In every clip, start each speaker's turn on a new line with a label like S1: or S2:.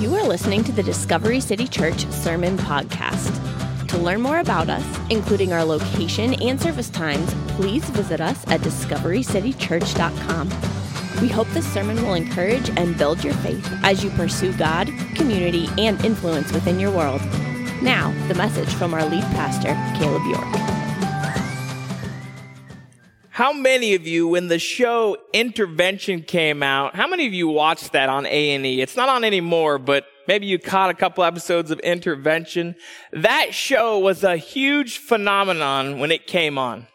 S1: You are listening to the Discovery City Church Sermon Podcast. To learn more about us, including our location and service times, please visit us at discoverycitychurch.com. We hope this sermon will encourage and build your faith as you pursue God, community, and influence within your world. Now, the message from our lead pastor, Caleb York.
S2: How many of you, when the show Intervention came out, how many of you watched that on A&E? It's not on anymore, but maybe you caught a couple episodes of Intervention. That show was a huge phenomenon when it came on.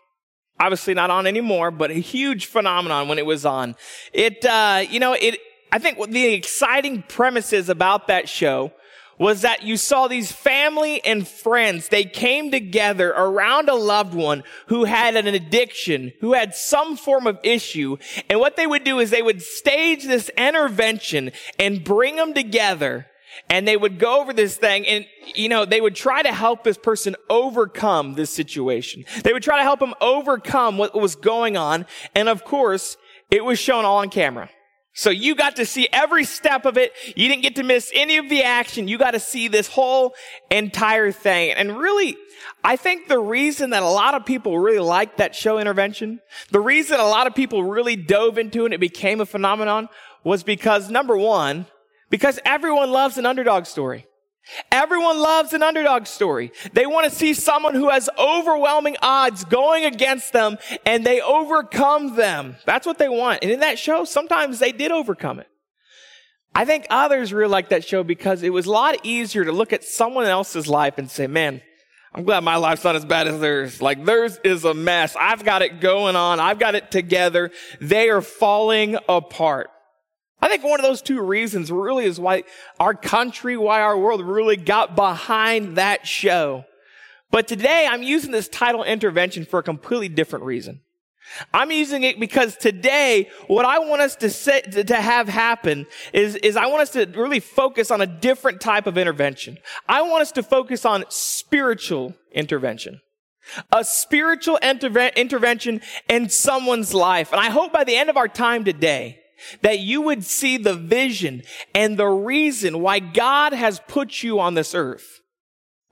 S2: Obviously not on anymore, but a huge phenomenon when it was on. It, uh, you know, it, I think the exciting premises about that show was that you saw these family and friends. They came together around a loved one who had an addiction, who had some form of issue. And what they would do is they would stage this intervention and bring them together. And they would go over this thing and, you know, they would try to help this person overcome this situation. They would try to help them overcome what was going on. And of course, it was shown all on camera. So you got to see every step of it. You didn't get to miss any of the action. You got to see this whole entire thing. And really, I think the reason that a lot of people really liked that show intervention, the reason a lot of people really dove into it and it became a phenomenon was because number one, because everyone loves an underdog story. Everyone loves an underdog story. They want to see someone who has overwhelming odds going against them and they overcome them. That's what they want. And in that show, sometimes they did overcome it. I think others really liked that show because it was a lot easier to look at someone else's life and say, man, I'm glad my life's not as bad as theirs. Like theirs is a mess. I've got it going on. I've got it together. They are falling apart. I think one of those two reasons really is why our country, why our world really got behind that show. But today I'm using this title intervention for a completely different reason. I'm using it because today, what I want us to set, to have happen is, is I want us to really focus on a different type of intervention. I want us to focus on spiritual intervention. A spiritual interve- intervention in someone's life. And I hope by the end of our time today, that you would see the vision and the reason why God has put you on this earth.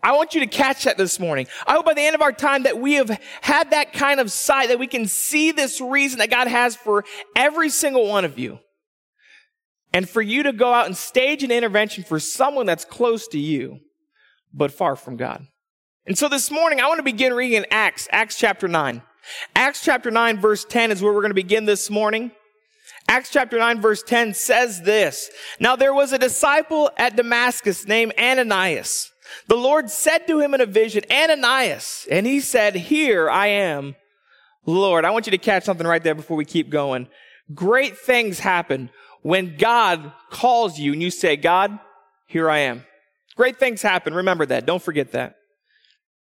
S2: I want you to catch that this morning. I hope by the end of our time that we have had that kind of sight, that we can see this reason that God has for every single one of you. And for you to go out and stage an intervention for someone that's close to you, but far from God. And so this morning, I want to begin reading in Acts, Acts chapter 9. Acts chapter 9 verse 10 is where we're going to begin this morning. Acts chapter 9 verse 10 says this. Now there was a disciple at Damascus named Ananias. The Lord said to him in a vision, Ananias, and he said, here I am. Lord, I want you to catch something right there before we keep going. Great things happen when God calls you and you say, God, here I am. Great things happen. Remember that. Don't forget that.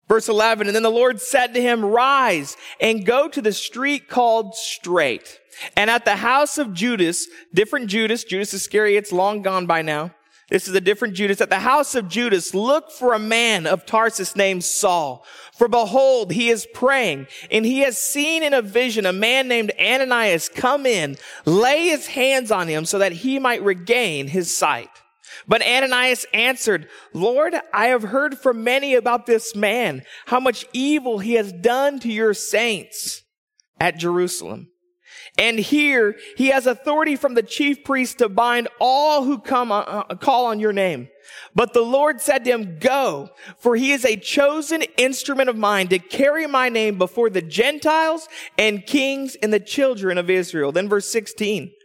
S2: Verse 11, and then the Lord said to him, rise and go to the street called straight. And at the house of Judas, different Judas, Judas Iscariot's long gone by now. This is a different Judas. At the house of Judas, look for a man of Tarsus named Saul. For behold, he is praying and he has seen in a vision a man named Ananias come in, lay his hands on him so that he might regain his sight. But Ananias answered, Lord, I have heard from many about this man, how much evil he has done to your saints at Jerusalem. And here he has authority from the chief priest to bind all who come uh, uh, call on your name. But the Lord said to him, go, for he is a chosen instrument of mine to carry my name before the Gentiles and kings and the children of Israel. Then verse 16.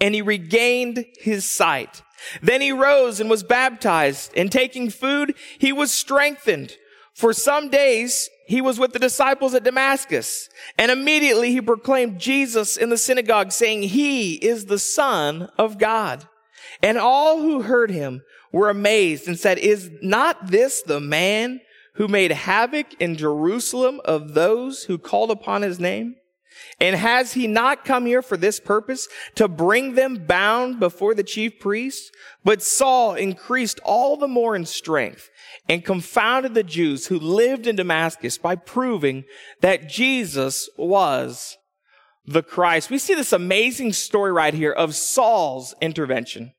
S2: and he regained his sight. Then he rose and was baptized, and taking food, he was strengthened. For some days he was with the disciples at Damascus, and immediately he proclaimed Jesus in the synagogue, saying, He is the Son of God. And all who heard him were amazed and said, Is not this the man who made havoc in Jerusalem of those who called upon his name? And has he not come here for this purpose, to bring them bound before the chief priests? But Saul increased all the more in strength and confounded the Jews who lived in Damascus by proving that Jesus was the Christ. We see this amazing story right here of Saul's intervention.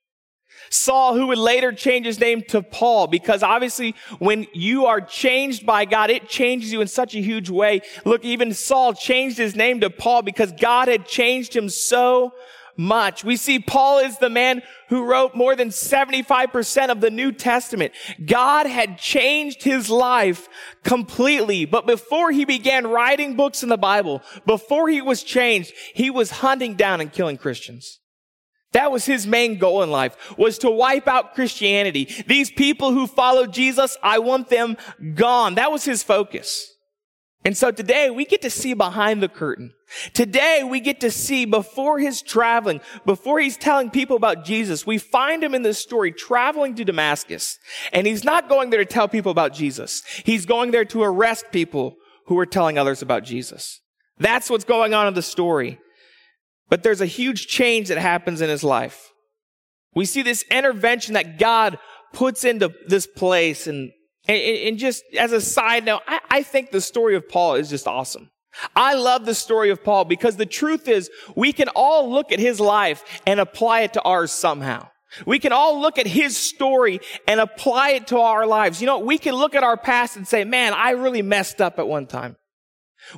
S2: Saul, who would later change his name to Paul, because obviously when you are changed by God, it changes you in such a huge way. Look, even Saul changed his name to Paul because God had changed him so much. We see Paul is the man who wrote more than 75% of the New Testament. God had changed his life completely. But before he began writing books in the Bible, before he was changed, he was hunting down and killing Christians. That was his main goal in life, was to wipe out Christianity. These people who follow Jesus, I want them gone. That was his focus. And so today we get to see behind the curtain. Today we get to see before his traveling, before he's telling people about Jesus, we find him in this story traveling to Damascus. And he's not going there to tell people about Jesus. He's going there to arrest people who are telling others about Jesus. That's what's going on in the story. But there's a huge change that happens in his life. We see this intervention that God puts into this place. And, and, and just as a side note, I, I think the story of Paul is just awesome. I love the story of Paul because the truth is we can all look at his life and apply it to ours somehow. We can all look at his story and apply it to our lives. You know, we can look at our past and say, man, I really messed up at one time.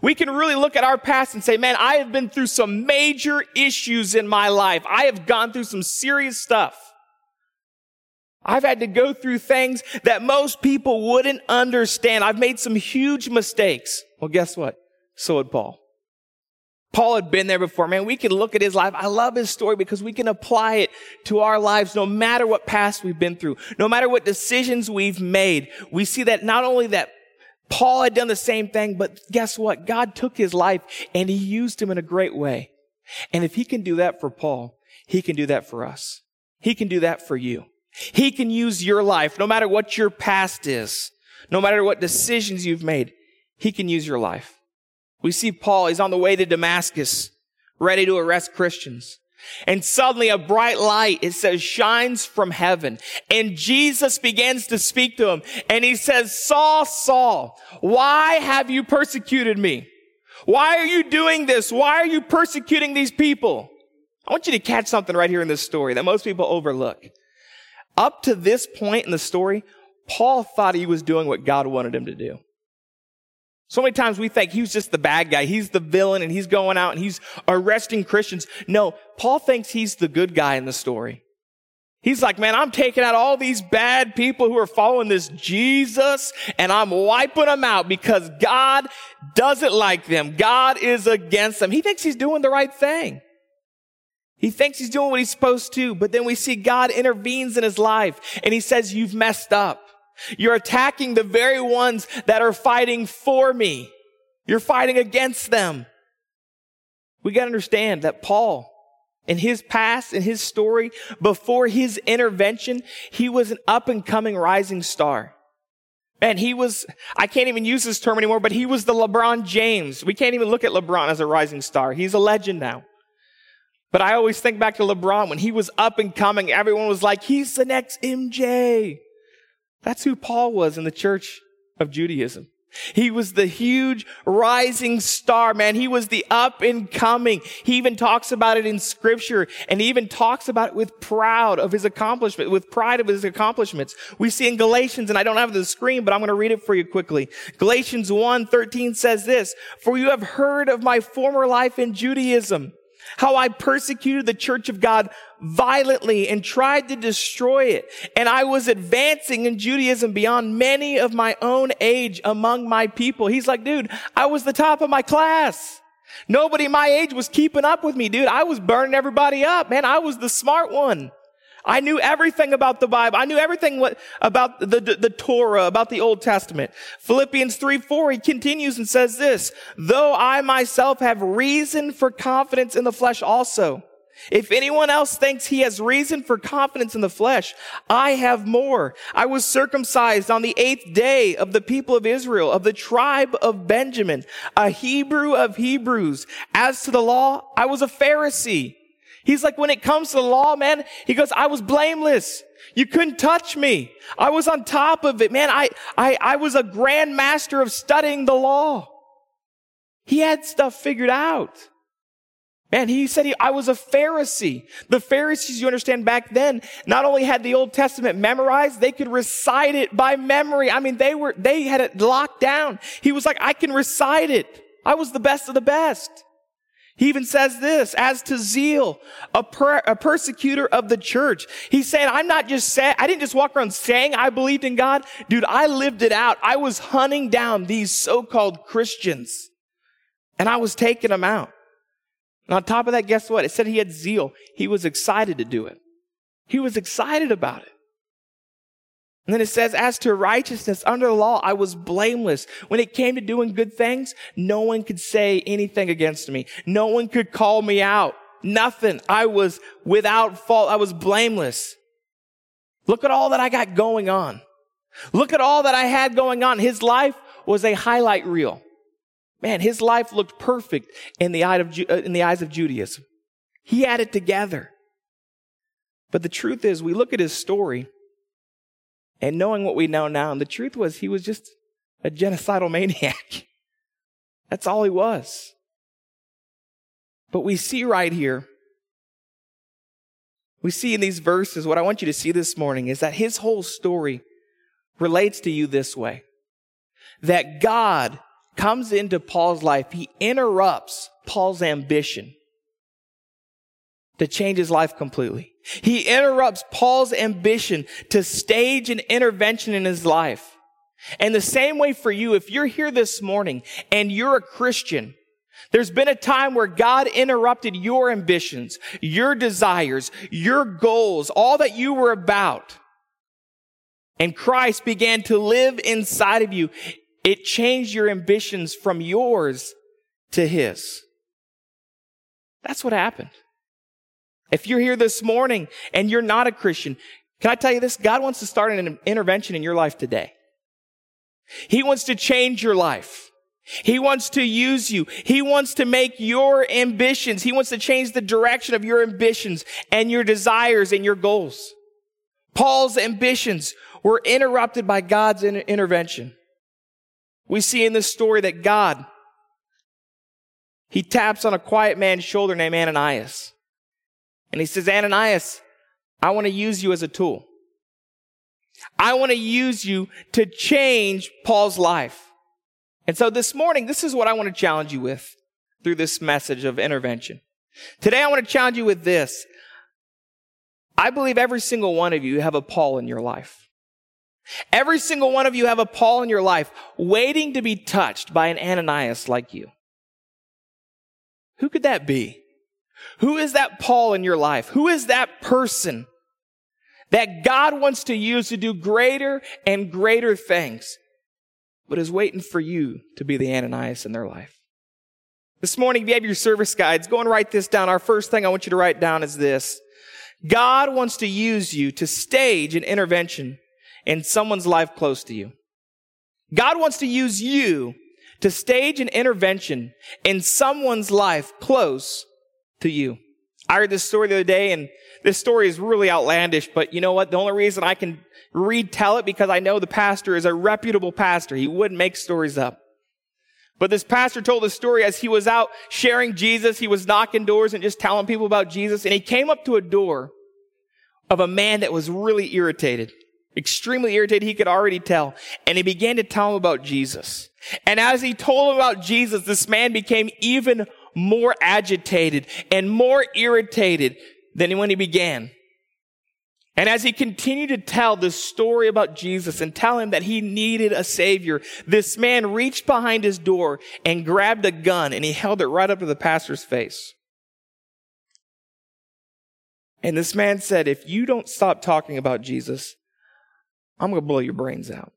S2: We can really look at our past and say, man, I have been through some major issues in my life. I have gone through some serious stuff. I've had to go through things that most people wouldn't understand. I've made some huge mistakes. Well, guess what? So had Paul. Paul had been there before. Man, we can look at his life. I love his story because we can apply it to our lives no matter what past we've been through, no matter what decisions we've made. We see that not only that Paul had done the same thing, but guess what? God took his life and he used him in a great way. And if he can do that for Paul, he can do that for us. He can do that for you. He can use your life, no matter what your past is, no matter what decisions you've made, he can use your life. We see Paul, he's on the way to Damascus, ready to arrest Christians. And suddenly a bright light, it says, shines from heaven. And Jesus begins to speak to him. And he says, Saul, Saul, why have you persecuted me? Why are you doing this? Why are you persecuting these people? I want you to catch something right here in this story that most people overlook. Up to this point in the story, Paul thought he was doing what God wanted him to do. So many times we think he's just the bad guy. He's the villain and he's going out and he's arresting Christians. No, Paul thinks he's the good guy in the story. He's like, man, I'm taking out all these bad people who are following this Jesus and I'm wiping them out because God doesn't like them. God is against them. He thinks he's doing the right thing. He thinks he's doing what he's supposed to, but then we see God intervenes in his life and he says, you've messed up. You're attacking the very ones that are fighting for me. You're fighting against them. We got to understand that Paul, in his past, in his story, before his intervention, he was an up and coming rising star. And he was, I can't even use this term anymore, but he was the LeBron James. We can't even look at LeBron as a rising star. He's a legend now. But I always think back to LeBron when he was up and coming. Everyone was like, he's the next MJ. That's who Paul was in the church of Judaism. He was the huge rising star, man. He was the up and coming. He even talks about it in scripture and he even talks about it with proud of his accomplishment, with pride of his accomplishments. We see in Galatians, and I don't have the screen, but I'm going to read it for you quickly. Galatians 1, 13 says this, for you have heard of my former life in Judaism how I persecuted the church of God violently and tried to destroy it. And I was advancing in Judaism beyond many of my own age among my people. He's like, dude, I was the top of my class. Nobody my age was keeping up with me, dude. I was burning everybody up. Man, I was the smart one. I knew everything about the Bible. I knew everything what, about the, the, the, Torah, about the Old Testament. Philippians 3, 4, he continues and says this, though I myself have reason for confidence in the flesh also. If anyone else thinks he has reason for confidence in the flesh, I have more. I was circumcised on the eighth day of the people of Israel, of the tribe of Benjamin, a Hebrew of Hebrews. As to the law, I was a Pharisee. He's like, when it comes to the law, man, he goes, I was blameless. You couldn't touch me. I was on top of it. Man, I, I, I was a grand master of studying the law. He had stuff figured out. Man, he said he, I was a Pharisee. The Pharisees, you understand, back then, not only had the Old Testament memorized, they could recite it by memory. I mean, they were, they had it locked down. He was like, I can recite it. I was the best of the best. He even says this, as to zeal, a, per, a persecutor of the church. He's saying, I'm not just saying, I didn't just walk around saying I believed in God. Dude, I lived it out. I was hunting down these so-called Christians and I was taking them out. And on top of that, guess what? It said he had zeal. He was excited to do it. He was excited about it. And then it says, as to righteousness under the law, I was blameless. When it came to doing good things, no one could say anything against me. No one could call me out. Nothing. I was without fault. I was blameless. Look at all that I got going on. Look at all that I had going on. His life was a highlight reel. Man, his life looked perfect in the, eye of, uh, in the eyes of Judaism. He had it together. But the truth is, we look at his story and knowing what we know now, and the truth was he was just a genocidal maniac. That's all he was. But we see right here, we see in these verses, what I want you to see this morning is that his whole story relates to you this way. That God comes into Paul's life, he interrupts Paul's ambition to change his life completely. He interrupts Paul's ambition to stage an intervention in his life. And the same way for you, if you're here this morning and you're a Christian, there's been a time where God interrupted your ambitions, your desires, your goals, all that you were about. And Christ began to live inside of you. It changed your ambitions from yours to his. That's what happened. If you're here this morning and you're not a Christian, can I tell you this? God wants to start an intervention in your life today. He wants to change your life. He wants to use you. He wants to make your ambitions. He wants to change the direction of your ambitions and your desires and your goals. Paul's ambitions were interrupted by God's intervention. We see in this story that God, he taps on a quiet man's shoulder named Ananias. And he says, Ananias, I want to use you as a tool. I want to use you to change Paul's life. And so this morning, this is what I want to challenge you with through this message of intervention. Today, I want to challenge you with this. I believe every single one of you have a Paul in your life. Every single one of you have a Paul in your life waiting to be touched by an Ananias like you. Who could that be? Who is that Paul in your life? Who is that person that God wants to use to do greater and greater things, but is waiting for you to be the Ananias in their life? This morning, if you have your service guides, go and write this down. Our first thing I want you to write down is this. God wants to use you to stage an intervention in someone's life close to you. God wants to use you to stage an intervention in someone's life close to you. I heard this story the other day and this story is really outlandish, but you know what? The only reason I can retell it because I know the pastor is a reputable pastor. He wouldn't make stories up. But this pastor told the story as he was out sharing Jesus. He was knocking doors and just telling people about Jesus. And he came up to a door of a man that was really irritated, extremely irritated. He could already tell. And he began to tell him about Jesus. And as he told him about Jesus, this man became even more agitated and more irritated than when he began. And as he continued to tell this story about Jesus and tell him that he needed a savior, this man reached behind his door and grabbed a gun and he held it right up to the pastor's face. And this man said, if you don't stop talking about Jesus, I'm going to blow your brains out.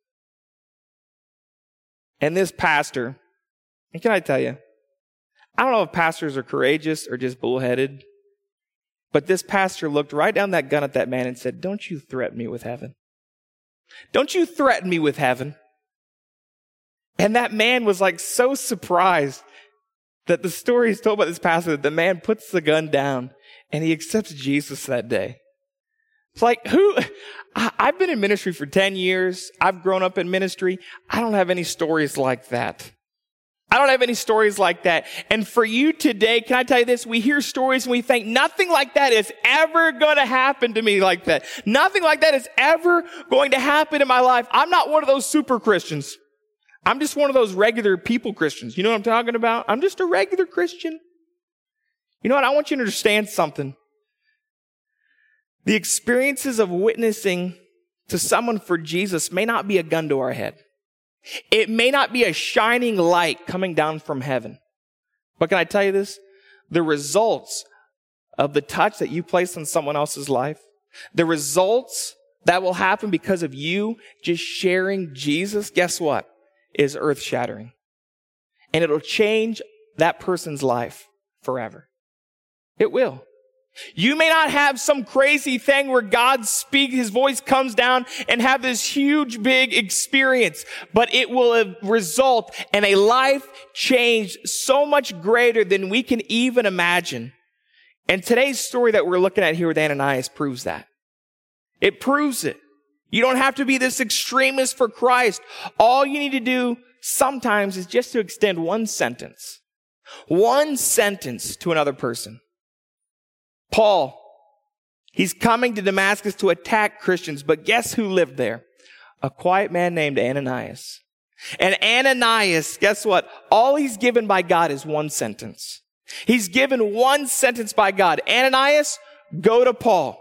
S2: And this pastor, and can I tell you, I don't know if pastors are courageous or just bullheaded, But this pastor looked right down that gun at that man and said, Don't you threaten me with heaven. Don't you threaten me with heaven. And that man was like so surprised that the story is told by this pastor that the man puts the gun down and he accepts Jesus that day. It's like, who, I've been in ministry for 10 years. I've grown up in ministry. I don't have any stories like that. I don't have any stories like that. And for you today, can I tell you this? We hear stories and we think nothing like that is ever going to happen to me like that. Nothing like that is ever going to happen in my life. I'm not one of those super Christians. I'm just one of those regular people Christians. You know what I'm talking about? I'm just a regular Christian. You know what? I want you to understand something. The experiences of witnessing to someone for Jesus may not be a gun to our head. It may not be a shining light coming down from heaven. But can I tell you this? The results of the touch that you place on someone else's life, the results that will happen because of you just sharing Jesus, guess what? Is earth shattering. And it'll change that person's life forever. It will. You may not have some crazy thing where God speaks, his voice comes down and have this huge big experience, but it will result in a life change so much greater than we can even imagine. And today's story that we're looking at here with Ananias proves that. It proves it. You don't have to be this extremist for Christ. All you need to do sometimes is just to extend one sentence, one sentence to another person. Paul, he's coming to Damascus to attack Christians, but guess who lived there? A quiet man named Ananias. And Ananias, guess what? All he's given by God is one sentence. He's given one sentence by God. Ananias, go to Paul.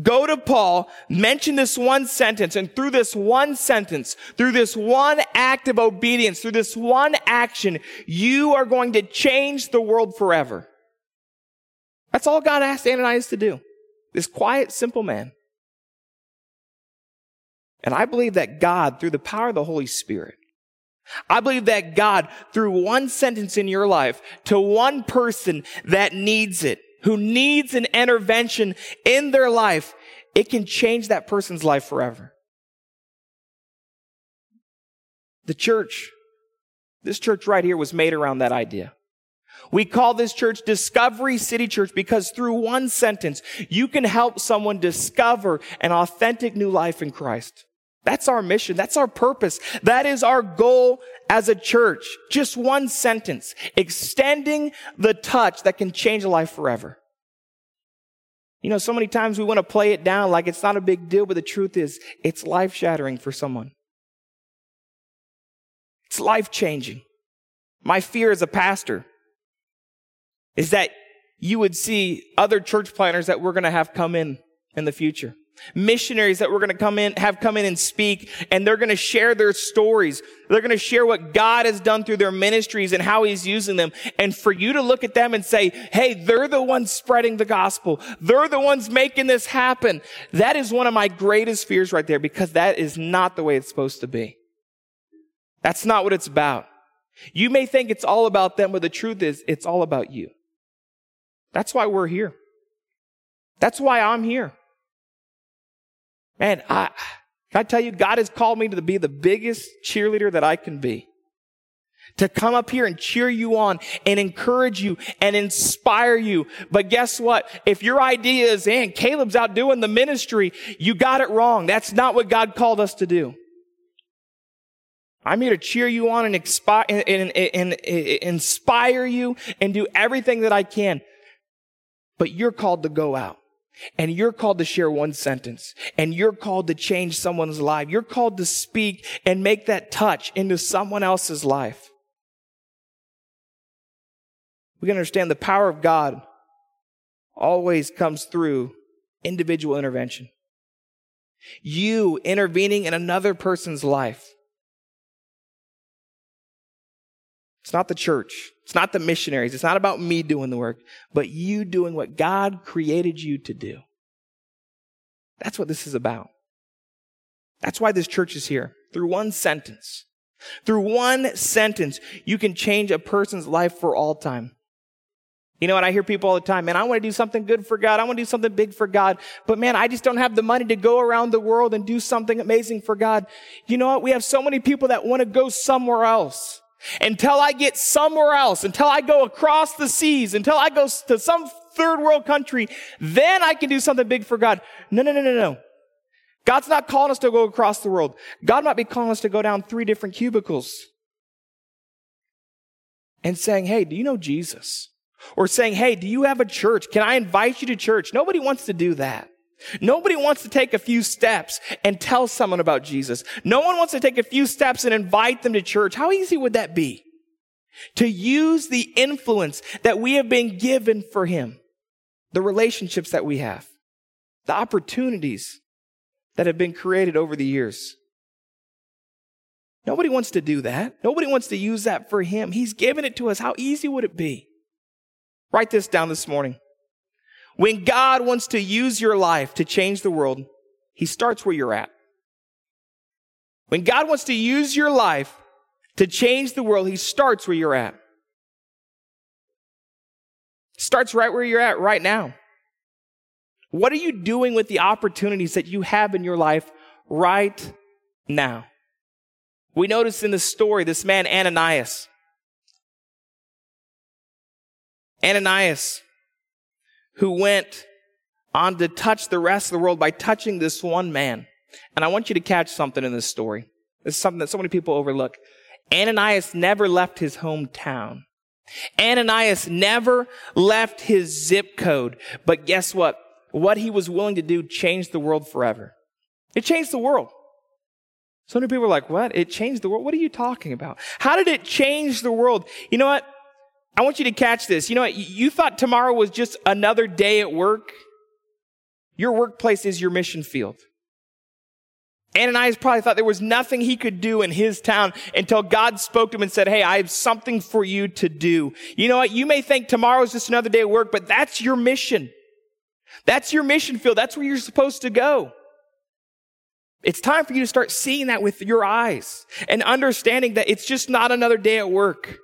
S2: Go to Paul, mention this one sentence, and through this one sentence, through this one act of obedience, through this one action, you are going to change the world forever. That's all God asked Ananias to do. This quiet, simple man. And I believe that God, through the power of the Holy Spirit, I believe that God, through one sentence in your life, to one person that needs it, who needs an intervention in their life, it can change that person's life forever. The church, this church right here was made around that idea. We call this church Discovery City Church because through one sentence, you can help someone discover an authentic new life in Christ. That's our mission. That's our purpose. That is our goal as a church. Just one sentence, extending the touch that can change a life forever. You know, so many times we want to play it down like it's not a big deal, but the truth is, it's life shattering for someone. It's life changing. My fear as a pastor is that you would see other church planners that we're going to have come in in the future. Missionaries that we're going to come in, have come in and speak, and they're going to share their stories. They're going to share what God has done through their ministries and how He's using them. And for you to look at them and say, hey, they're the ones spreading the gospel. They're the ones making this happen. That is one of my greatest fears right there because that is not the way it's supposed to be. That's not what it's about. You may think it's all about them, but the truth is, it's all about you. That's why we're here. That's why I'm here. Man, I, can I tell you, God has called me to be the biggest cheerleader that I can be. To come up here and cheer you on and encourage you and inspire you. But guess what? If your idea is, and Caleb's out doing the ministry, you got it wrong. That's not what God called us to do. I'm here to cheer you on and, expi- and, and, and, and inspire you and do everything that I can. But you're called to go out. And you're called to share one sentence. And you're called to change someone's life. You're called to speak and make that touch into someone else's life. We can understand the power of God always comes through individual intervention. You intervening in another person's life. It's not the church. It's not the missionaries. It's not about me doing the work, but you doing what God created you to do. That's what this is about. That's why this church is here. Through one sentence. Through one sentence, you can change a person's life for all time. You know what? I hear people all the time, man, I want to do something good for God. I want to do something big for God. But man, I just don't have the money to go around the world and do something amazing for God. You know what? We have so many people that want to go somewhere else. Until I get somewhere else, until I go across the seas, until I go to some third world country, then I can do something big for God. No, no, no, no, no. God's not calling us to go across the world. God might be calling us to go down three different cubicles and saying, Hey, do you know Jesus? Or saying, Hey, do you have a church? Can I invite you to church? Nobody wants to do that. Nobody wants to take a few steps and tell someone about Jesus. No one wants to take a few steps and invite them to church. How easy would that be? To use the influence that we have been given for Him, the relationships that we have, the opportunities that have been created over the years. Nobody wants to do that. Nobody wants to use that for Him. He's given it to us. How easy would it be? Write this down this morning. When God wants to use your life to change the world, He starts where you're at. When God wants to use your life to change the world, He starts where you're at. Starts right where you're at right now. What are you doing with the opportunities that you have in your life right now? We notice in the story this man Ananias. Ananias, who went on to touch the rest of the world by touching this one man. And I want you to catch something in this story. It's something that so many people overlook. Ananias never left his hometown. Ananias never left his zip code. But guess what? What he was willing to do changed the world forever. It changed the world. So many people are like, what? It changed the world? What are you talking about? How did it change the world? You know what? I want you to catch this. You know what? You thought tomorrow was just another day at work. Your workplace is your mission field. Ananias probably thought there was nothing he could do in his town until God spoke to him and said, Hey, I have something for you to do. You know what? You may think tomorrow is just another day at work, but that's your mission. That's your mission field. That's where you're supposed to go. It's time for you to start seeing that with your eyes and understanding that it's just not another day at work.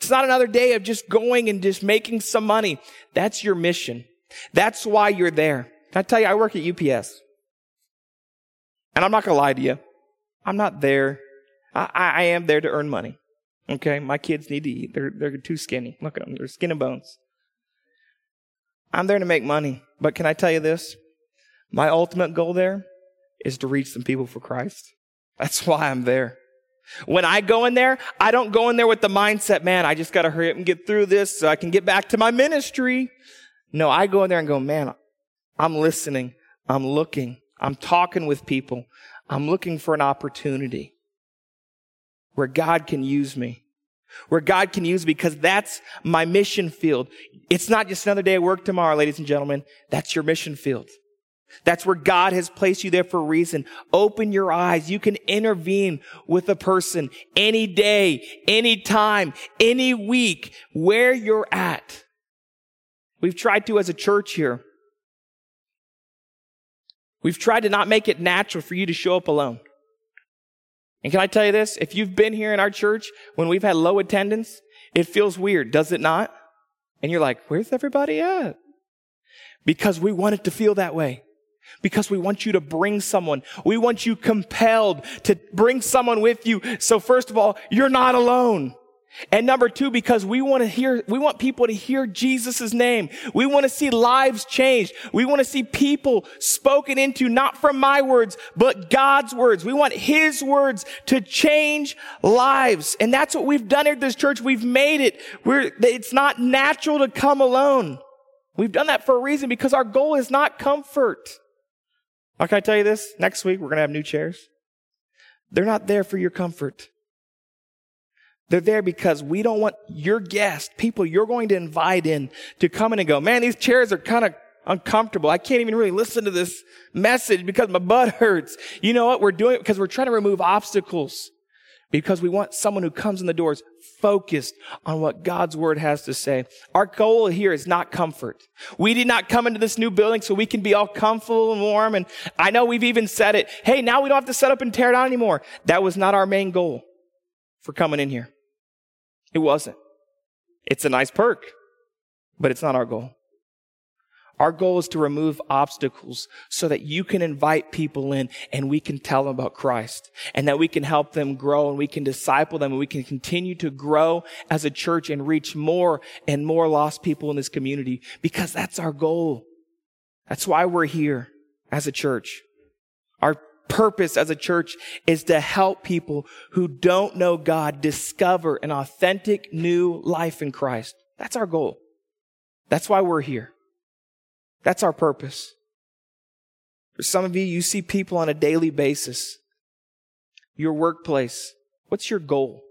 S2: It's not another day of just going and just making some money. That's your mission. That's why you're there. Can I tell you, I work at UPS. And I'm not going to lie to you. I'm not there. I, I, am there to earn money. Okay. My kids need to eat. They're, they're too skinny. Look at them. They're skin and bones. I'm there to make money. But can I tell you this? My ultimate goal there is to reach some people for Christ. That's why I'm there. When I go in there, I don't go in there with the mindset, man, I just got to hurry up and get through this so I can get back to my ministry. No, I go in there and go, man, I'm listening. I'm looking. I'm talking with people. I'm looking for an opportunity where God can use me. Where God can use me because that's my mission field. It's not just another day at work tomorrow, ladies and gentlemen. That's your mission field. That's where God has placed you there for a reason. Open your eyes. You can intervene with a person any day, any time, any week, where you're at. We've tried to as a church here. We've tried to not make it natural for you to show up alone. And can I tell you this? If you've been here in our church when we've had low attendance, it feels weird, does it not? And you're like, where's everybody at? Because we want it to feel that way. Because we want you to bring someone. We want you compelled to bring someone with you. So first of all, you're not alone. And number two, because we want to hear, we want people to hear Jesus' name. We want to see lives changed. We want to see people spoken into, not from my words, but God's words. We want His words to change lives. And that's what we've done at this church. We've made it. We're, it's not natural to come alone. We've done that for a reason because our goal is not comfort. How can I tell you this? Next week, we're going to have new chairs. They're not there for your comfort. They're there because we don't want your guests, people you're going to invite in, to come in and go, man, these chairs are kind of uncomfortable. I can't even really listen to this message because my butt hurts. You know what? We're doing it because we're trying to remove obstacles because we want someone who comes in the doors focused on what God's word has to say. Our goal here is not comfort. We did not come into this new building so we can be all comfortable and warm. And I know we've even said it. Hey, now we don't have to set up and tear down anymore. That was not our main goal for coming in here. It wasn't. It's a nice perk. but it's not our goal. Our goal is to remove obstacles so that you can invite people in and we can tell them about Christ and that we can help them grow and we can disciple them and we can continue to grow as a church and reach more and more lost people in this community because that's our goal. That's why we're here as a church. Our purpose as a church is to help people who don't know God discover an authentic new life in Christ. That's our goal. That's why we're here. That's our purpose. For some of you, you see people on a daily basis. Your workplace. What's your goal?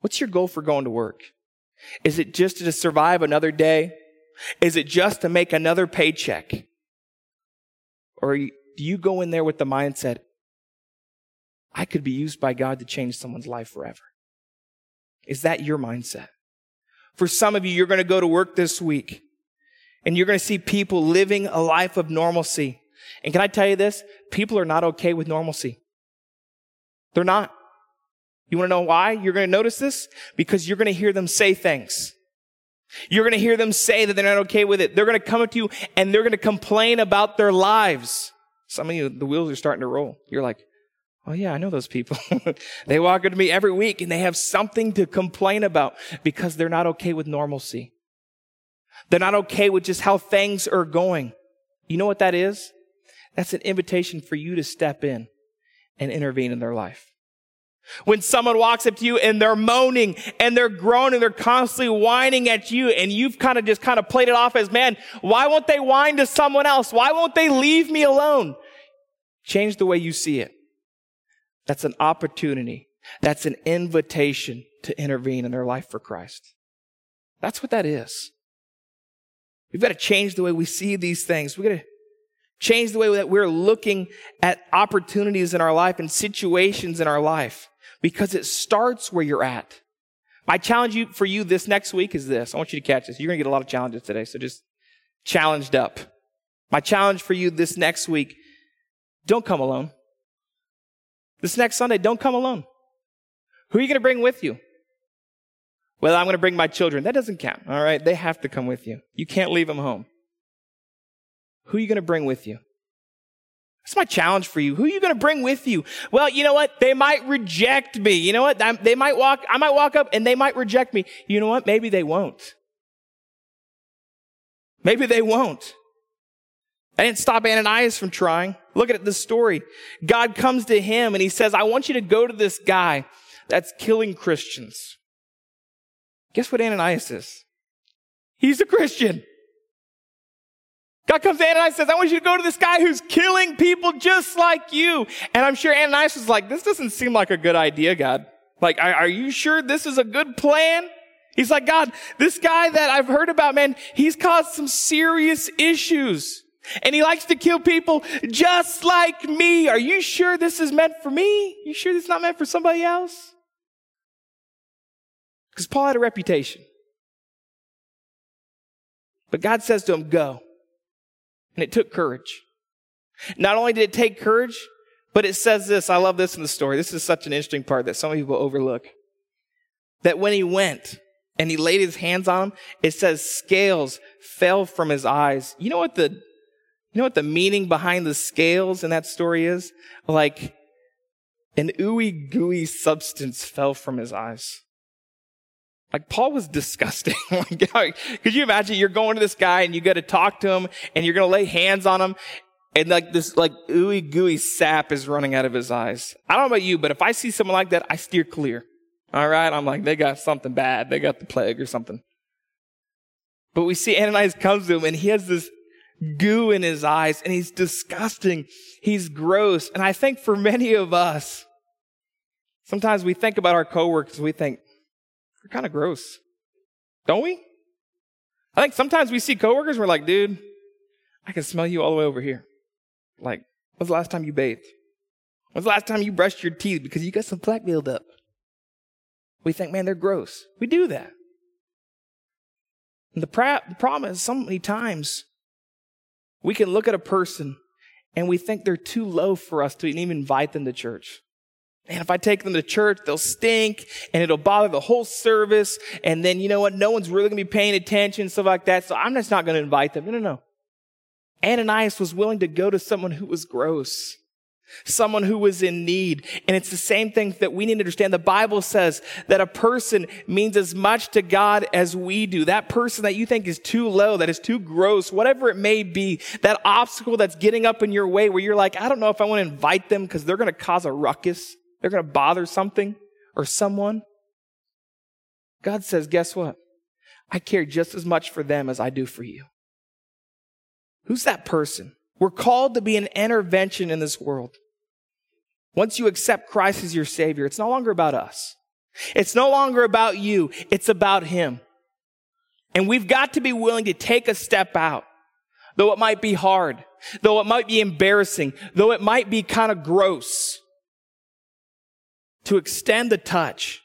S2: What's your goal for going to work? Is it just to survive another day? Is it just to make another paycheck? Or do you go in there with the mindset, I could be used by God to change someone's life forever? Is that your mindset? For some of you, you're going to go to work this week and you're going to see people living a life of normalcy. And can I tell you this? People are not okay with normalcy. They're not. You want to know why? You're going to notice this? Because you're going to hear them say things. You're going to hear them say that they're not okay with it. They're going to come up to you and they're going to complain about their lives. Some of you, the wheels are starting to roll. You're like, oh yeah, I know those people. they walk into me every week and they have something to complain about because they're not okay with normalcy. They're not okay with just how things are going. You know what that is? That's an invitation for you to step in and intervene in their life. When someone walks up to you and they're moaning and they're groaning, they're constantly whining at you and you've kind of just kind of played it off as, man, why won't they whine to someone else? Why won't they leave me alone? Change the way you see it. That's an opportunity. That's an invitation to intervene in their life for Christ. That's what that is. We've got to change the way we see these things. We've got to change the way that we're looking at opportunities in our life and situations in our life because it starts where you're at. My challenge you, for you this next week is this. I want you to catch this. You're going to get a lot of challenges today, so just challenged up. My challenge for you this next week, don't come alone. This next Sunday, don't come alone. Who are you going to bring with you? Well, I'm going to bring my children. That doesn't count. All right. They have to come with you. You can't leave them home. Who are you going to bring with you? That's my challenge for you. Who are you going to bring with you? Well, you know what? They might reject me. You know what? They might walk, I might walk up and they might reject me. You know what? Maybe they won't. Maybe they won't. I didn't stop Ananias from trying. Look at this story. God comes to him and he says, I want you to go to this guy that's killing Christians. Guess what Ananias is? He's a Christian. God comes to Ananias and says, I want you to go to this guy who's killing people just like you. And I'm sure Ananias was like, this doesn't seem like a good idea, God. Like, are, you sure this is a good plan? He's like, God, this guy that I've heard about, man, he's caused some serious issues. And he likes to kill people just like me. Are you sure this is meant for me? You sure this is not meant for somebody else? Because Paul had a reputation. But God says to him, go. And it took courage. Not only did it take courage, but it says this. I love this in the story. This is such an interesting part that some people overlook. That when he went and he laid his hands on him, it says scales fell from his eyes. You know what the, you know what the meaning behind the scales in that story is? Like an ooey gooey substance fell from his eyes. Like Paul was disgusting. like, Could you imagine you're going to this guy and you got to talk to him and you're going to lay hands on him and like this like ooey gooey sap is running out of his eyes. I don't know about you, but if I see someone like that, I steer clear. All right. I'm like, they got something bad. They got the plague or something. But we see Ananias comes to him and he has this goo in his eyes and he's disgusting. He's gross. And I think for many of us, sometimes we think about our coworkers. We think, we're kind of gross. Don't we? I think sometimes we see coworkers, we're like, dude, I can smell you all the way over here. Like, when's the last time you bathed? When's the last time you brushed your teeth because you got some plaque buildup? We think, man, they're gross. We do that. And the, pra- the problem is, so many times we can look at a person and we think they're too low for us to even invite them to church. And if I take them to church, they'll stink and it'll bother the whole service. And then, you know what? No one's really going to be paying attention, stuff like that. So I'm just not going to invite them. No, no, no. Ananias was willing to go to someone who was gross, someone who was in need. And it's the same thing that we need to understand. The Bible says that a person means as much to God as we do. That person that you think is too low, that is too gross, whatever it may be, that obstacle that's getting up in your way where you're like, I don't know if I want to invite them because they're going to cause a ruckus. They're going to bother something or someone. God says, guess what? I care just as much for them as I do for you. Who's that person? We're called to be an intervention in this world. Once you accept Christ as your Savior, it's no longer about us. It's no longer about you. It's about Him. And we've got to be willing to take a step out, though it might be hard, though it might be embarrassing, though it might be kind of gross to extend the touch.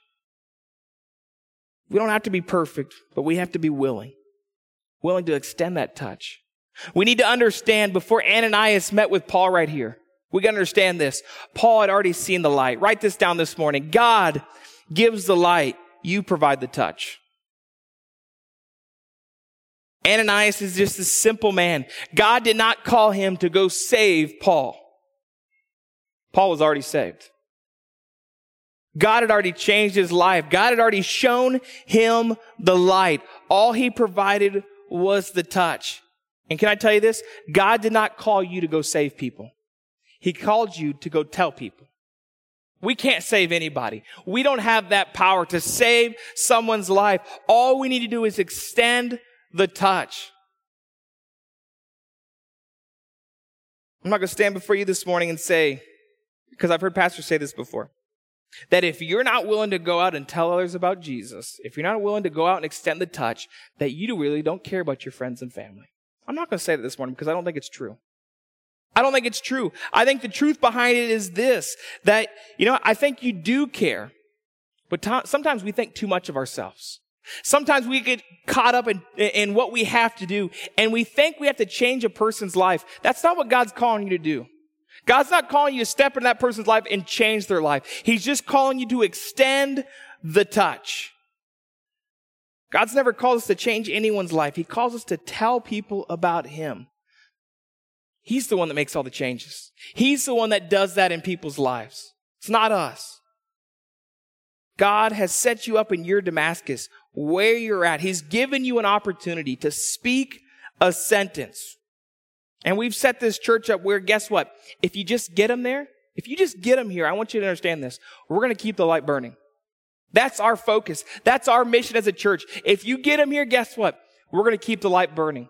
S2: We don't have to be perfect, but we have to be willing. Willing to extend that touch. We need to understand before Ananias met with Paul right here. We got to understand this. Paul had already seen the light. Write this down this morning. God gives the light. You provide the touch. Ananias is just a simple man. God did not call him to go save Paul. Paul was already saved. God had already changed his life. God had already shown him the light. All he provided was the touch. And can I tell you this? God did not call you to go save people. He called you to go tell people. We can't save anybody. We don't have that power to save someone's life. All we need to do is extend the touch. I'm not going to stand before you this morning and say, because I've heard pastors say this before. That if you're not willing to go out and tell others about Jesus, if you're not willing to go out and extend the touch, that you really don't care about your friends and family. I'm not going to say that this morning because I don't think it's true. I don't think it's true. I think the truth behind it is this, that, you know, I think you do care, but t- sometimes we think too much of ourselves. Sometimes we get caught up in, in what we have to do and we think we have to change a person's life. That's not what God's calling you to do. God's not calling you to step into that person's life and change their life. He's just calling you to extend the touch. God's never called us to change anyone's life. He calls us to tell people about Him. He's the one that makes all the changes. He's the one that does that in people's lives. It's not us. God has set you up in your Damascus, where you're at. He's given you an opportunity to speak a sentence. And we've set this church up where, guess what? If you just get them there, if you just get them here, I want you to understand this. We're going to keep the light burning. That's our focus. That's our mission as a church. If you get them here, guess what? We're going to keep the light burning.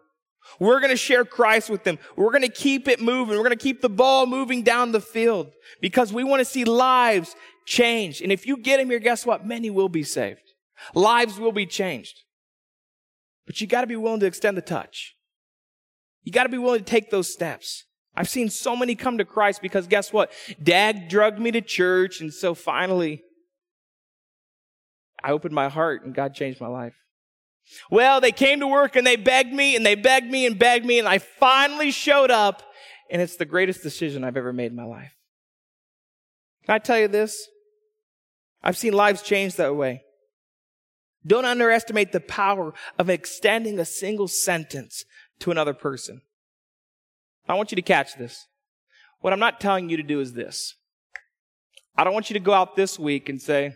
S2: We're going to share Christ with them. We're going to keep it moving. We're going to keep the ball moving down the field because we want to see lives changed. And if you get them here, guess what? Many will be saved. Lives will be changed. But you got to be willing to extend the touch. You got to be willing to take those steps. I've seen so many come to Christ because guess what? Dad drugged me to church. And so finally, I opened my heart and God changed my life. Well, they came to work and they begged me and they begged me and begged me and I finally showed up and it's the greatest decision I've ever made in my life. Can I tell you this? I've seen lives change that way. Don't underestimate the power of extending a single sentence to another person. I want you to catch this. What I'm not telling you to do is this. I don't want you to go out this week and say,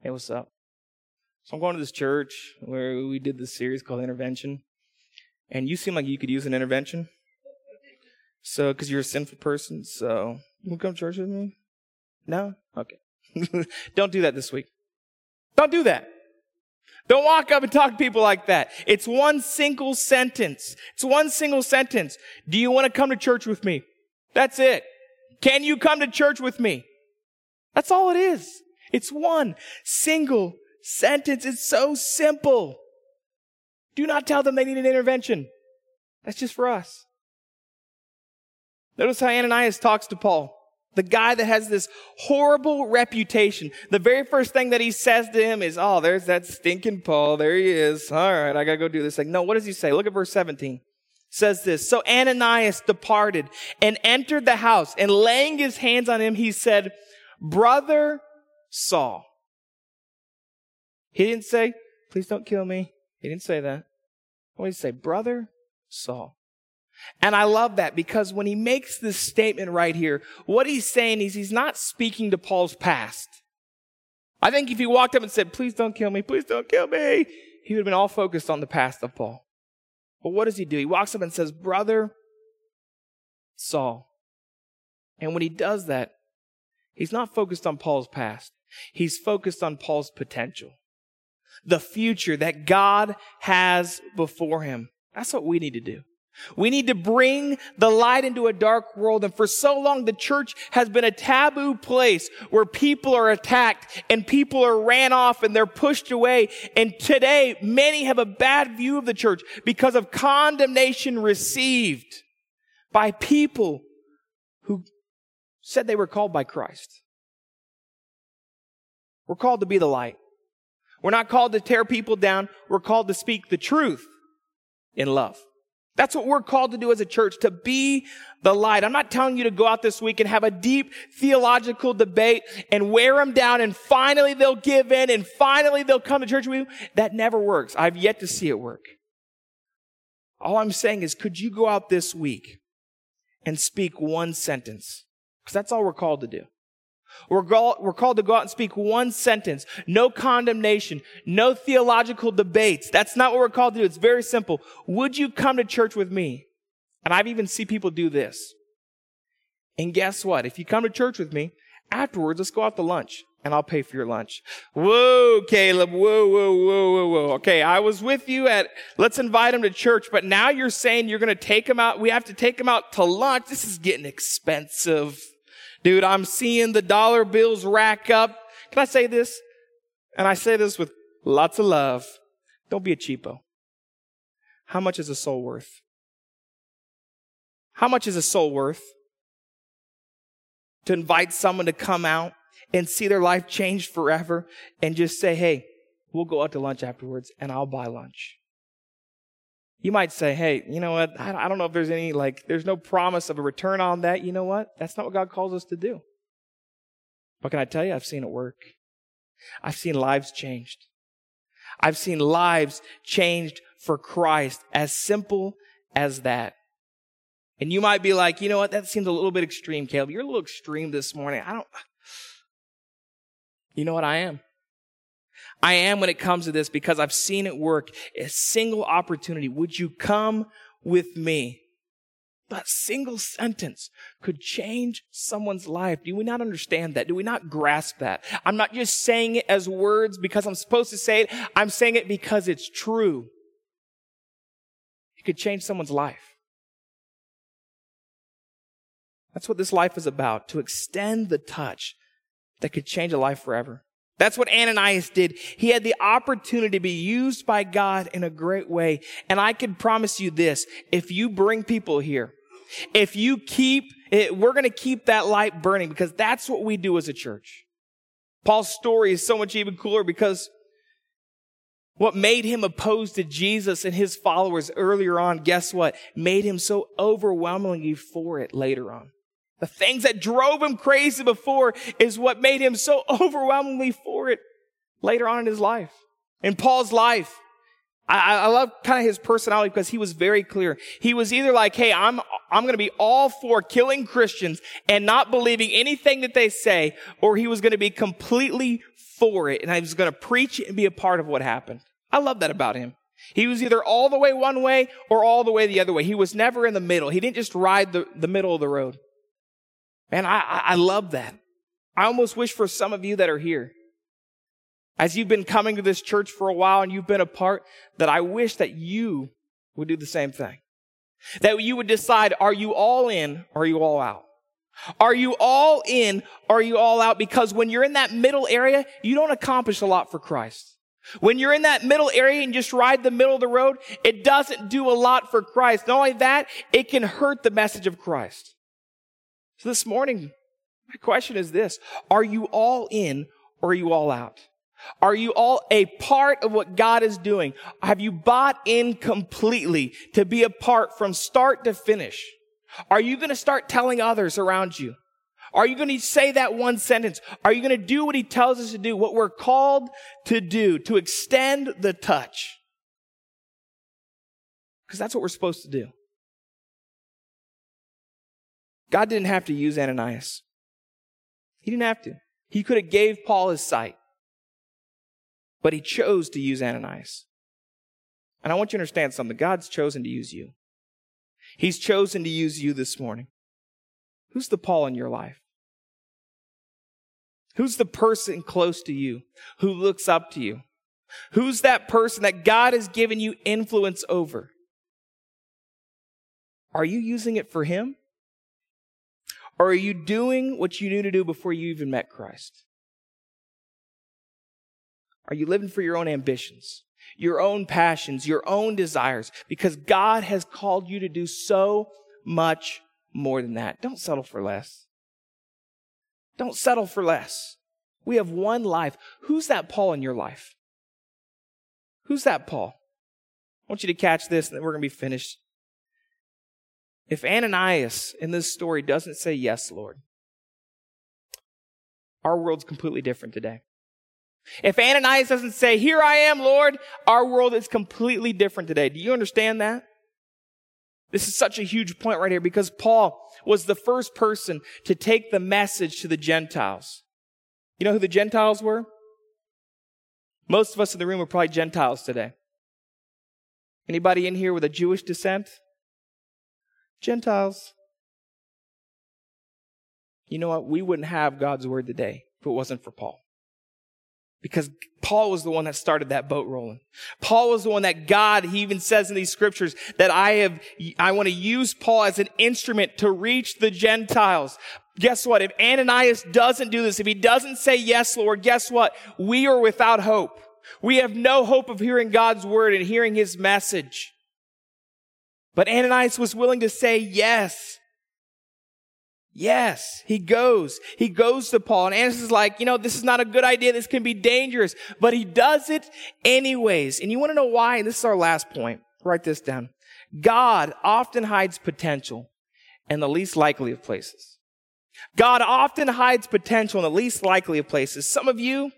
S2: Hey, what's up? So I'm going to this church where we did this series called Intervention. And you seem like you could use an intervention. So, because you're a sinful person. So, you can come to church with me? No? Okay. don't do that this week. Don't do that. Don't walk up and talk to people like that. It's one single sentence. It's one single sentence. Do you want to come to church with me? That's it. Can you come to church with me? That's all it is. It's one single sentence. It's so simple. Do not tell them they need an intervention. That's just for us. Notice how Ananias talks to Paul. The guy that has this horrible reputation. The very first thing that he says to him is, Oh, there's that stinking Paul. There he is. All right, I gotta go do this. Like, no, what does he say? Look at verse 17. It says this. So Ananias departed and entered the house and laying his hands on him, he said, brother Saul. He didn't say, please don't kill me. He didn't say that. What did he say? Brother Saul. And I love that because when he makes this statement right here, what he's saying is he's not speaking to Paul's past. I think if he walked up and said, please don't kill me, please don't kill me, he would have been all focused on the past of Paul. But what does he do? He walks up and says, brother Saul. And when he does that, he's not focused on Paul's past. He's focused on Paul's potential. The future that God has before him. That's what we need to do. We need to bring the light into a dark world. And for so long, the church has been a taboo place where people are attacked and people are ran off and they're pushed away. And today, many have a bad view of the church because of condemnation received by people who said they were called by Christ. We're called to be the light. We're not called to tear people down. We're called to speak the truth in love. That's what we're called to do as a church, to be the light. I'm not telling you to go out this week and have a deep theological debate and wear them down and finally they'll give in and finally they'll come to church with you. That never works. I've yet to see it work. All I'm saying is, could you go out this week and speak one sentence? Because that's all we're called to do. We're, called, we're called to go out and speak one sentence. No condemnation. No theological debates. That's not what we're called to do. It's very simple. Would you come to church with me? And I've even seen people do this. And guess what? If you come to church with me, afterwards, let's go out to lunch and I'll pay for your lunch. Whoa, Caleb. Whoa, whoa, whoa, whoa, whoa. Okay. I was with you at, let's invite him to church, but now you're saying you're going to take him out. We have to take him out to lunch. This is getting expensive. Dude, I'm seeing the dollar bills rack up. Can I say this? And I say this with lots of love. Don't be a cheapo. How much is a soul worth? How much is a soul worth? To invite someone to come out and see their life changed forever and just say, hey, we'll go out to lunch afterwards and I'll buy lunch. You might say, hey, you know what? I don't know if there's any, like, there's no promise of a return on that. You know what? That's not what God calls us to do. But can I tell you, I've seen it work. I've seen lives changed. I've seen lives changed for Christ as simple as that. And you might be like, you know what? That seems a little bit extreme, Caleb. You're a little extreme this morning. I don't, you know what I am? I am when it comes to this because I've seen it work. A single opportunity. Would you come with me? That single sentence could change someone's life. Do we not understand that? Do we not grasp that? I'm not just saying it as words because I'm supposed to say it. I'm saying it because it's true. It could change someone's life. That's what this life is about, to extend the touch that could change a life forever. That's what Ananias did. He had the opportunity to be used by God in a great way. And I can promise you this, if you bring people here, if you keep it, we're going to keep that light burning because that's what we do as a church. Paul's story is so much even cooler because what made him opposed to Jesus and his followers earlier on, guess what? Made him so overwhelmingly for it later on. The things that drove him crazy before is what made him so overwhelmingly for it later on in his life. In Paul's life, I, I love kind of his personality because he was very clear. He was either like, hey, I'm, I'm going to be all for killing Christians and not believing anything that they say, or he was going to be completely for it and I was going to preach and be a part of what happened. I love that about him. He was either all the way one way or all the way the other way. He was never in the middle. He didn't just ride the, the middle of the road. Man, I, I love that. I almost wish for some of you that are here, as you've been coming to this church for a while and you've been a part, that I wish that you would do the same thing. That you would decide, are you all in or are you all out? Are you all in are you all out? Because when you're in that middle area, you don't accomplish a lot for Christ. When you're in that middle area and just ride the middle of the road, it doesn't do a lot for Christ. Not only that, it can hurt the message of Christ. So this morning, my question is this. Are you all in or are you all out? Are you all a part of what God is doing? Have you bought in completely to be a part from start to finish? Are you going to start telling others around you? Are you going to say that one sentence? Are you going to do what he tells us to do? What we're called to do, to extend the touch? Because that's what we're supposed to do. God didn't have to use Ananias. He didn't have to. He could have gave Paul his sight. But he chose to use Ananias. And I want you to understand something. God's chosen to use you. He's chosen to use you this morning. Who's the Paul in your life? Who's the person close to you who looks up to you? Who's that person that God has given you influence over? Are you using it for Him? Or are you doing what you knew to do before you even met Christ? Are you living for your own ambitions, your own passions, your own desires? Because God has called you to do so much more than that. Don't settle for less. Don't settle for less. We have one life. Who's that Paul in your life? Who's that Paul? I want you to catch this and then we're going to be finished. If Ananias in this story doesn't say, Yes, Lord, our world's completely different today. If Ananias doesn't say, Here I am, Lord, our world is completely different today. Do you understand that? This is such a huge point right here because Paul was the first person to take the message to the Gentiles. You know who the Gentiles were? Most of us in the room are probably Gentiles today. Anybody in here with a Jewish descent? Gentiles. You know what? We wouldn't have God's word today if it wasn't for Paul. Because Paul was the one that started that boat rolling. Paul was the one that God, he even says in these scriptures that I have, I want to use Paul as an instrument to reach the Gentiles. Guess what? If Ananias doesn't do this, if he doesn't say yes, Lord, guess what? We are without hope. We have no hope of hearing God's word and hearing his message. But Ananias was willing to say yes. Yes, he goes. He goes to Paul. And Ananias is like, you know, this is not a good idea. This can be dangerous. But he does it anyways. And you want to know why? And this is our last point. Write this down. God often hides potential in the least likely of places. God often hides potential in the least likely of places. Some of you,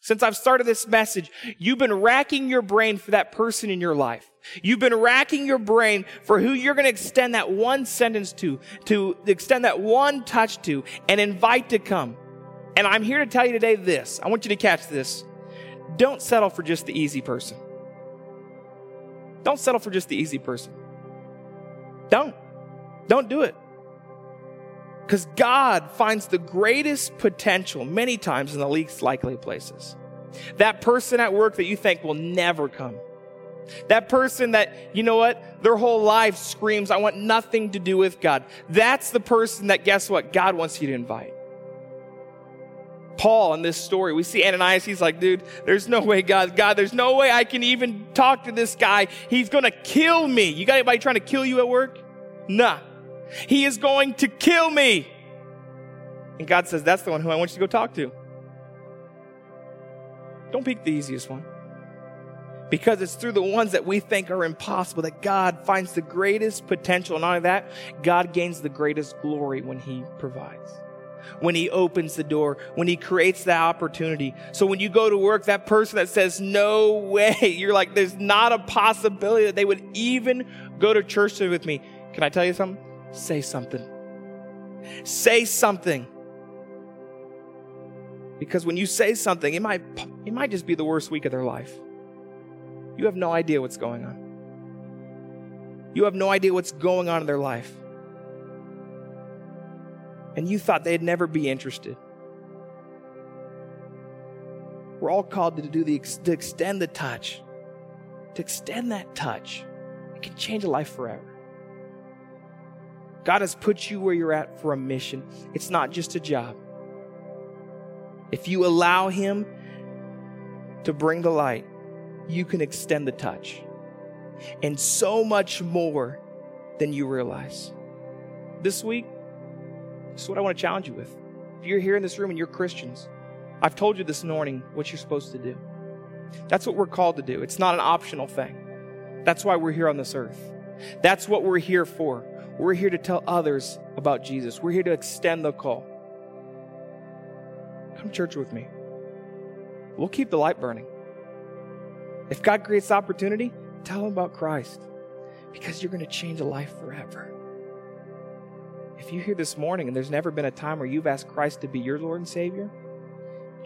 S2: since I've started this message, you've been racking your brain for that person in your life. You've been racking your brain for who you're going to extend that one sentence to, to extend that one touch to, and invite to come. And I'm here to tell you today this. I want you to catch this. Don't settle for just the easy person. Don't settle for just the easy person. Don't. Don't do it. Because God finds the greatest potential many times in the least likely places. That person at work that you think will never come. That person that, you know what, their whole life screams, I want nothing to do with God. That's the person that, guess what, God wants you to invite. Paul in this story, we see Ananias, he's like, dude, there's no way, God, God, there's no way I can even talk to this guy. He's gonna kill me. You got anybody trying to kill you at work? Nah. He is going to kill me. And God says, That's the one who I want you to go talk to. Don't pick the easiest one. Because it's through the ones that we think are impossible that God finds the greatest potential. And not only that, God gains the greatest glory when He provides. When He opens the door, when He creates that opportunity. So when you go to work, that person that says, No way, you're like, There's not a possibility that they would even go to church with me. Can I tell you something? say something. Say something. Because when you say something, it might, it might just be the worst week of their life. You have no idea what's going on. You have no idea what's going on in their life. And you thought they'd never be interested. We're all called to do the to extend the touch. To extend that touch. It can change a life forever. God has put you where you're at for a mission. It's not just a job. If you allow Him to bring the light, you can extend the touch. And so much more than you realize. This week, this is what I want to challenge you with. If you're here in this room and you're Christians, I've told you this morning what you're supposed to do. That's what we're called to do. It's not an optional thing. That's why we're here on this earth. That's what we're here for. We're here to tell others about Jesus. We're here to extend the call. Come to church with me. We'll keep the light burning. If God creates opportunity, tell them about Christ because you're going to change a life forever. If you're here this morning and there's never been a time where you've asked Christ to be your Lord and Savior,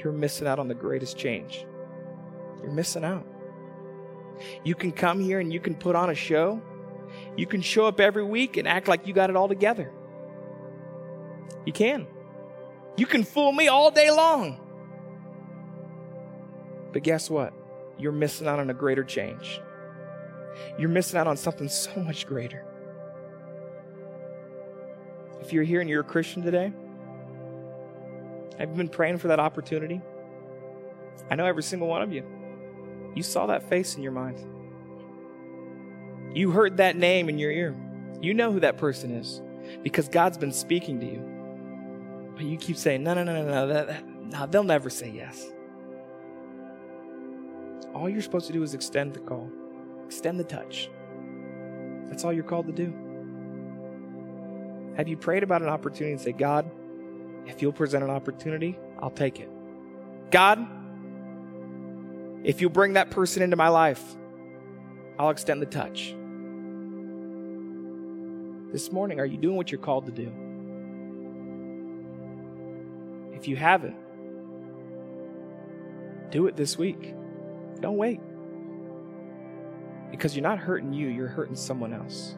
S2: you're missing out on the greatest change. You're missing out. You can come here and you can put on a show. You can show up every week and act like you got it all together. You can. You can fool me all day long. But guess what? You're missing out on a greater change. You're missing out on something so much greater. If you're here and you're a Christian today, I've been praying for that opportunity. I know every single one of you. You saw that face in your mind. You heard that name in your ear. You know who that person is because God's been speaking to you. But you keep saying, no, no, no, no, no, that, no, they'll never say yes. All you're supposed to do is extend the call, extend the touch. That's all you're called to do. Have you prayed about an opportunity and say, God, if you'll present an opportunity, I'll take it. God, if you'll bring that person into my life, I'll extend the touch. This morning, are you doing what you're called to do? If you haven't, do it this week. Don't wait. Because you're not hurting you, you're hurting someone else.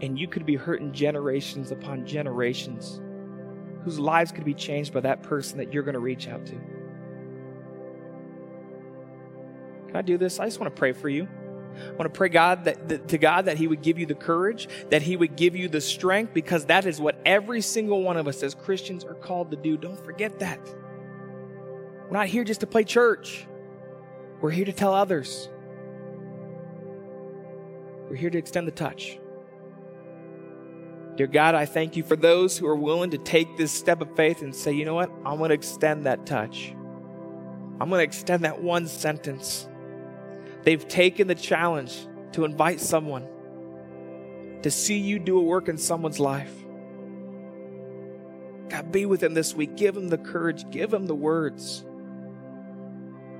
S2: And you could be hurting generations upon generations whose lives could be changed by that person that you're going to reach out to. Can I do this? I just want to pray for you. I want to pray God that, that, to God that He would give you the courage, that He would give you the strength, because that is what every single one of us as Christians are called to do. Don't forget that. We're not here just to play church. We're here to tell others. We're here to extend the touch. Dear God, I thank you for those who are willing to take this step of faith and say, you know what? I'm going to extend that touch. I'm going to extend that one sentence. They've taken the challenge to invite someone to see you do a work in someone's life. God, be with them this week. Give them the courage, give them the words.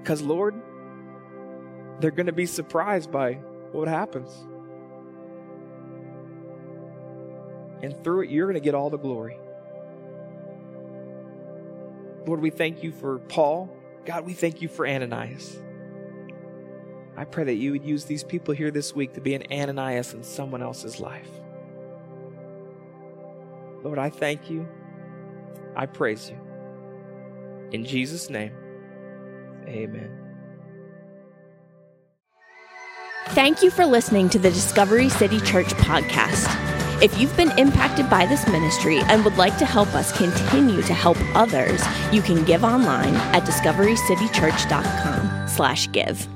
S2: Because, Lord, they're going to be surprised by what happens. And through it, you're going to get all the glory. Lord, we thank you for Paul. God, we thank you for Ananias. I pray that you would use these people here this week to be an Ananias in someone else's life. Lord, I thank you. I praise you. In Jesus' name, amen.
S1: Thank you for listening to the Discovery City Church podcast. If you've been impacted by this ministry and would like to help us continue to help others, you can give online at discoverycitychurch.com slash give.